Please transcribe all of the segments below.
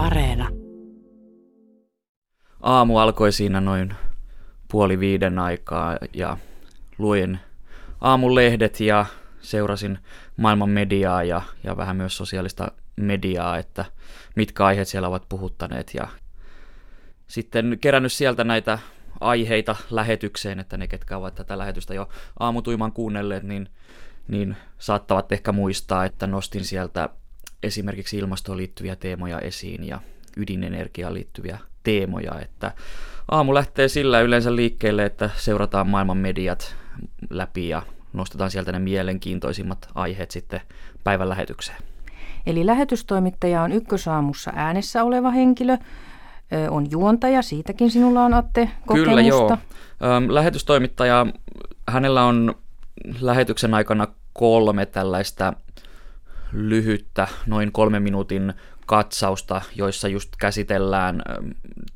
Areena. Aamu alkoi siinä noin puoli viiden aikaa ja luin aamulehdet ja seurasin maailman mediaa ja, ja vähän myös sosiaalista mediaa, että mitkä aiheet siellä ovat puhuttaneet ja sitten kerännyt sieltä näitä aiheita lähetykseen, että ne, ketkä ovat tätä lähetystä jo aamutuiman kuunnelleet, niin, niin saattavat ehkä muistaa, että nostin sieltä esimerkiksi ilmastoon liittyviä teemoja esiin ja ydinenergiaan liittyviä teemoja, että aamu lähtee sillä yleensä liikkeelle, että seurataan maailman mediat läpi ja nostetaan sieltä ne mielenkiintoisimmat aiheet sitten päivän lähetykseen. Eli lähetystoimittaja on ykkösaamussa äänessä oleva henkilö, on juontaja, siitäkin sinulla on Atte kokemusta. Kyllä joo. Lähetystoimittaja, hänellä on lähetyksen aikana kolme tällaista lyhyttä, noin kolme minuutin katsausta, joissa just käsitellään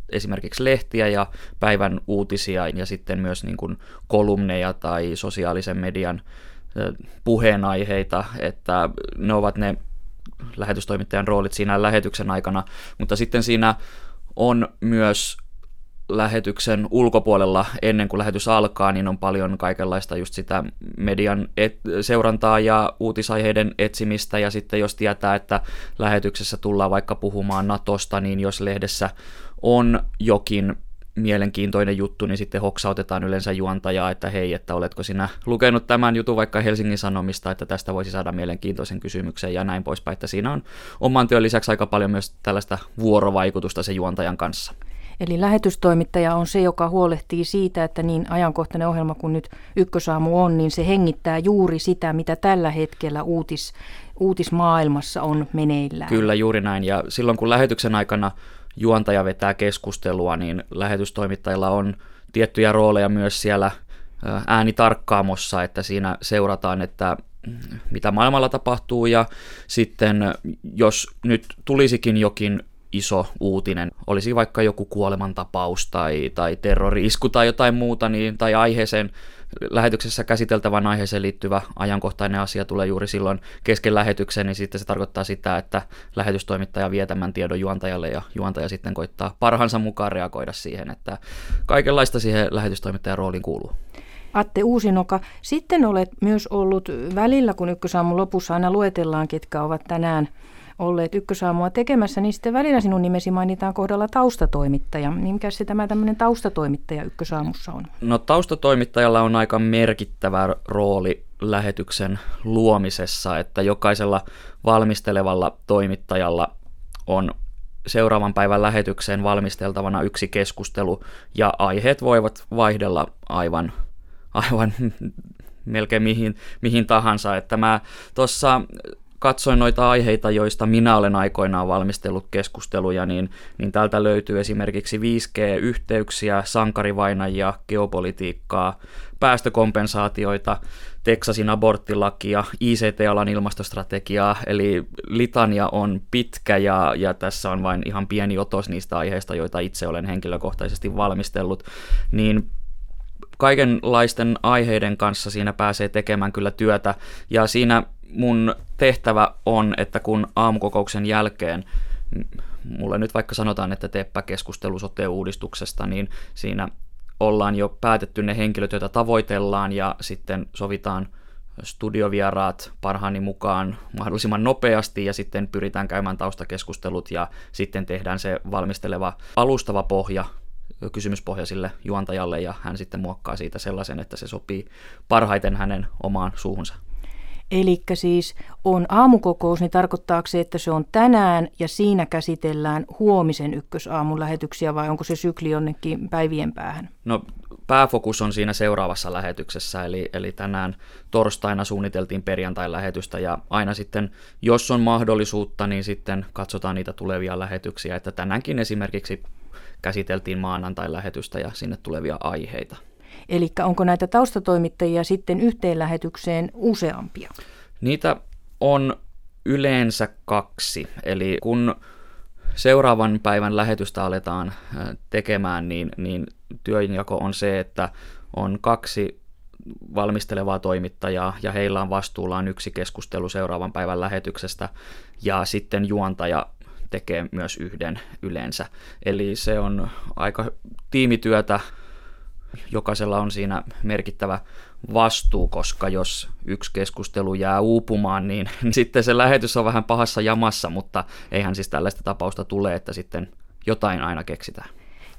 esimerkiksi lehtiä ja päivän uutisia ja sitten myös niin kuin kolumneja tai sosiaalisen median puheenaiheita, että ne ovat ne lähetystoimittajan roolit siinä lähetyksen aikana, mutta sitten siinä on myös lähetyksen ulkopuolella ennen kuin lähetys alkaa, niin on paljon kaikenlaista just sitä median et- seurantaa ja uutisaiheiden etsimistä, ja sitten jos tietää, että lähetyksessä tullaan vaikka puhumaan Natosta, niin jos lehdessä on jokin mielenkiintoinen juttu, niin sitten hoksautetaan yleensä juontajaa, että hei, että oletko sinä lukenut tämän jutun vaikka Helsingin Sanomista, että tästä voisi saada mielenkiintoisen kysymyksen ja näin poispäin, että siinä on oman työn lisäksi aika paljon myös tällaista vuorovaikutusta se juontajan kanssa. Eli lähetystoimittaja on se, joka huolehtii siitä, että niin ajankohtainen ohjelma kuin nyt Ykkösaamu on, niin se hengittää juuri sitä, mitä tällä hetkellä uutis, uutismaailmassa on meneillään. Kyllä, juuri näin. Ja silloin kun lähetyksen aikana juontaja vetää keskustelua, niin lähetystoimittajilla on tiettyjä rooleja myös siellä äänitarkkaamossa, että siinä seurataan, että mitä maailmalla tapahtuu ja sitten jos nyt tulisikin jokin iso uutinen, olisi vaikka joku kuolemantapaus tai, tai terrori-isku tai jotain muuta, niin, tai aiheeseen, lähetyksessä käsiteltävän aiheeseen liittyvä ajankohtainen asia tulee juuri silloin kesken lähetyksen, niin sitten se tarkoittaa sitä, että lähetystoimittaja vie tämän tiedon juontajalle ja juontaja sitten koittaa parhaansa mukaan reagoida siihen, että kaikenlaista siihen lähetystoimittajan rooliin kuuluu. Atte Uusinoka, sitten olet myös ollut välillä, kun ykkösaamun lopussa aina luetellaan, ketkä ovat tänään olleet ykkösaamua tekemässä, niin sitten välillä sinun nimesi mainitaan kohdalla taustatoimittaja. Niin mikä se tämä tämmöinen taustatoimittaja ykkösaamussa on? No taustatoimittajalla on aika merkittävä rooli lähetyksen luomisessa, että jokaisella valmistelevalla toimittajalla on seuraavan päivän lähetykseen valmisteltavana yksi keskustelu, ja aiheet voivat vaihdella aivan, aivan melkein mihin, mihin tahansa. Että mä tuossa katsoin noita aiheita, joista minä olen aikoinaan valmistellut keskusteluja, niin, niin täältä löytyy esimerkiksi 5G-yhteyksiä, sankarivainajia, geopolitiikkaa, päästökompensaatioita, Teksasin aborttilakia, ICT-alan ilmastostrategiaa, eli litania on pitkä ja, ja tässä on vain ihan pieni otos niistä aiheista, joita itse olen henkilökohtaisesti valmistellut, niin kaikenlaisten aiheiden kanssa siinä pääsee tekemään kyllä työtä ja siinä mun tehtävä on, että kun aamukokouksen jälkeen mulle nyt vaikka sanotaan, että teepä keskustelu sote-uudistuksesta, niin siinä ollaan jo päätetty ne henkilöt, joita tavoitellaan ja sitten sovitaan studiovieraat parhaani mukaan mahdollisimman nopeasti ja sitten pyritään käymään taustakeskustelut ja sitten tehdään se valmisteleva alustava pohja kysymyspohja sille juontajalle ja hän sitten muokkaa siitä sellaisen, että se sopii parhaiten hänen omaan suuhunsa. Eli siis on aamukokous, niin tarkoittaako se, että se on tänään ja siinä käsitellään huomisen ykkösaamun lähetyksiä vai onko se sykli jonnekin päivien päähän? No pääfokus on siinä seuraavassa lähetyksessä, eli, eli tänään torstaina suunniteltiin perjantain lähetystä ja aina sitten, jos on mahdollisuutta, niin sitten katsotaan niitä tulevia lähetyksiä, että tänäänkin esimerkiksi käsiteltiin maanantai lähetystä ja sinne tulevia aiheita. Eli onko näitä taustatoimittajia sitten yhteenlähetykseen useampia? Niitä on yleensä kaksi. Eli kun seuraavan päivän lähetystä aletaan tekemään, niin, niin työnjako on se, että on kaksi valmistelevaa toimittajaa ja heillä on vastuullaan yksi keskustelu seuraavan päivän lähetyksestä ja sitten juontaja tekee myös yhden yleensä. Eli se on aika tiimityötä, jokaisella on siinä merkittävä vastuu, koska jos yksi keskustelu jää uupumaan, niin, niin sitten se lähetys on vähän pahassa jamassa, mutta eihän siis tällaista tapausta tule, että sitten jotain aina keksitään.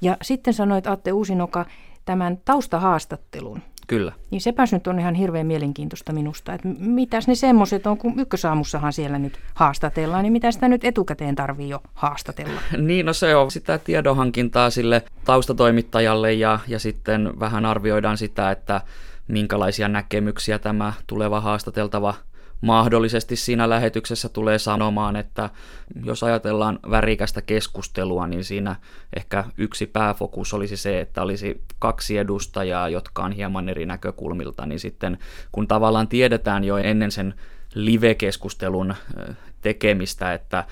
Ja sitten sanoit Atte Uusinoka tämän taustahaastattelun. Kyllä. Niin sepä nyt on ihan hirveän mielenkiintoista minusta, että mitäs ne semmoiset on, kun ykkösaamussahan siellä nyt haastatellaan, niin mitä sitä nyt etukäteen tarvii jo haastatella? niin, no se on sitä tiedonhankintaa sille taustatoimittajalle ja, ja sitten vähän arvioidaan sitä, että minkälaisia näkemyksiä tämä tuleva haastateltava mahdollisesti siinä lähetyksessä tulee sanomaan, että jos ajatellaan värikästä keskustelua, niin siinä ehkä yksi pääfokus olisi se, että olisi kaksi edustajaa, jotka on hieman eri näkökulmilta, niin sitten kun tavallaan tiedetään jo ennen sen live-keskustelun tekemistä, että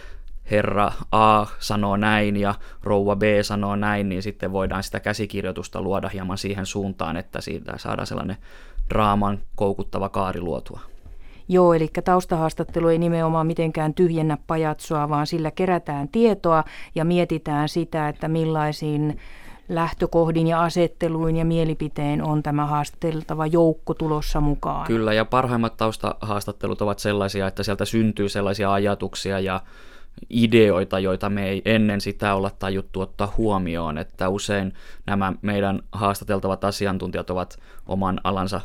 herra A sanoo näin ja rouva B sanoo näin, niin sitten voidaan sitä käsikirjoitusta luoda hieman siihen suuntaan, että siitä saadaan sellainen draaman koukuttava kaari luotua. Joo, eli taustahaastattelu ei nimenomaan mitenkään tyhjennä pajatsoa, vaan sillä kerätään tietoa ja mietitään sitä, että millaisiin lähtökohdin ja asetteluin ja mielipiteen on tämä haasteltava joukko tulossa mukaan. Kyllä, ja parhaimmat taustahaastattelut ovat sellaisia, että sieltä syntyy sellaisia ajatuksia ja ideoita, joita me ei ennen sitä olla tajuttu ottaa huomioon, että usein nämä meidän haastateltavat asiantuntijat ovat oman alansa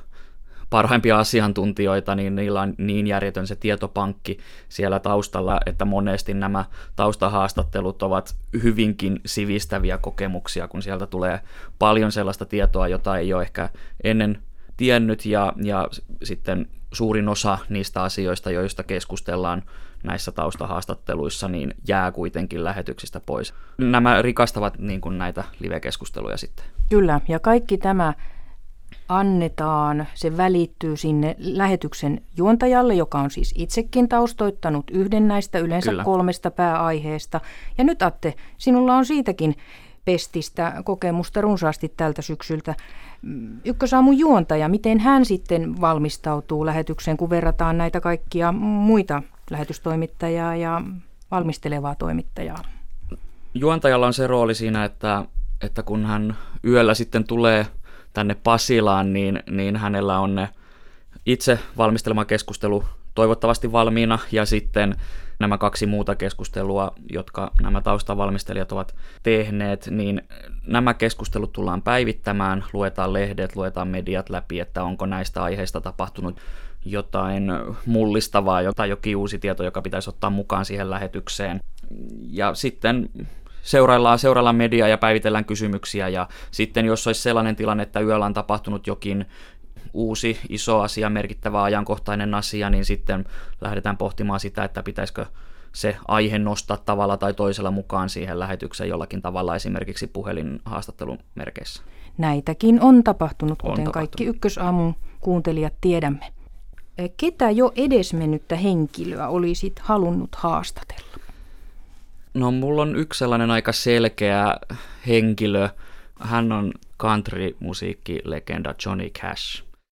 parhaimpia asiantuntijoita, niin niillä on niin järjetön se tietopankki siellä taustalla, että monesti nämä taustahaastattelut ovat hyvinkin sivistäviä kokemuksia, kun sieltä tulee paljon sellaista tietoa, jota ei ole ehkä ennen tiennyt ja, ja sitten suurin osa niistä asioista, joista keskustellaan näissä taustahaastatteluissa, niin jää kuitenkin lähetyksistä pois. Nämä rikastavat niin kuin näitä live-keskusteluja sitten. Kyllä, ja kaikki tämä annetaan, se välittyy sinne lähetyksen juontajalle, joka on siis itsekin taustoittanut yhden näistä yleensä Kyllä. kolmesta pääaiheesta. Ja nyt Atte, sinulla on siitäkin pestistä kokemusta runsaasti tältä syksyltä. Ykkösaamun juontaja, miten hän sitten valmistautuu lähetykseen, kun verrataan näitä kaikkia muita lähetystoimittajaa ja valmistelevaa toimittajaa? Juontajalla on se rooli siinä, että, että kun hän yöllä sitten tulee tänne Pasilaan, niin, niin hänellä on ne itse valmistelema keskustelu toivottavasti valmiina ja sitten nämä kaksi muuta keskustelua, jotka nämä taustavalmistelijat ovat tehneet, niin nämä keskustelut tullaan päivittämään, luetaan lehdet, luetaan mediat läpi, että onko näistä aiheista tapahtunut jotain mullistavaa, tai jokin uusi tieto, joka pitäisi ottaa mukaan siihen lähetykseen. Ja sitten seuraillaan, seuraillaan mediaa ja päivitellään kysymyksiä ja sitten jos olisi sellainen tilanne, että yöllä on tapahtunut jokin uusi, iso asia, merkittävä ajankohtainen asia, niin sitten lähdetään pohtimaan sitä, että pitäisikö se aihe nostaa tavalla tai toisella mukaan siihen lähetykseen jollakin tavalla, esimerkiksi puhelinhaastattelun merkeissä. Näitäkin on tapahtunut, kuten on tapahtunut. kaikki ykkösaamun kuuntelijat tiedämme. Ketä jo edesmennyttä henkilöä olisit halunnut haastatella? No mulla on yksi sellainen aika selkeä henkilö. Hän on country-musiikkilegenda Johnny Cash.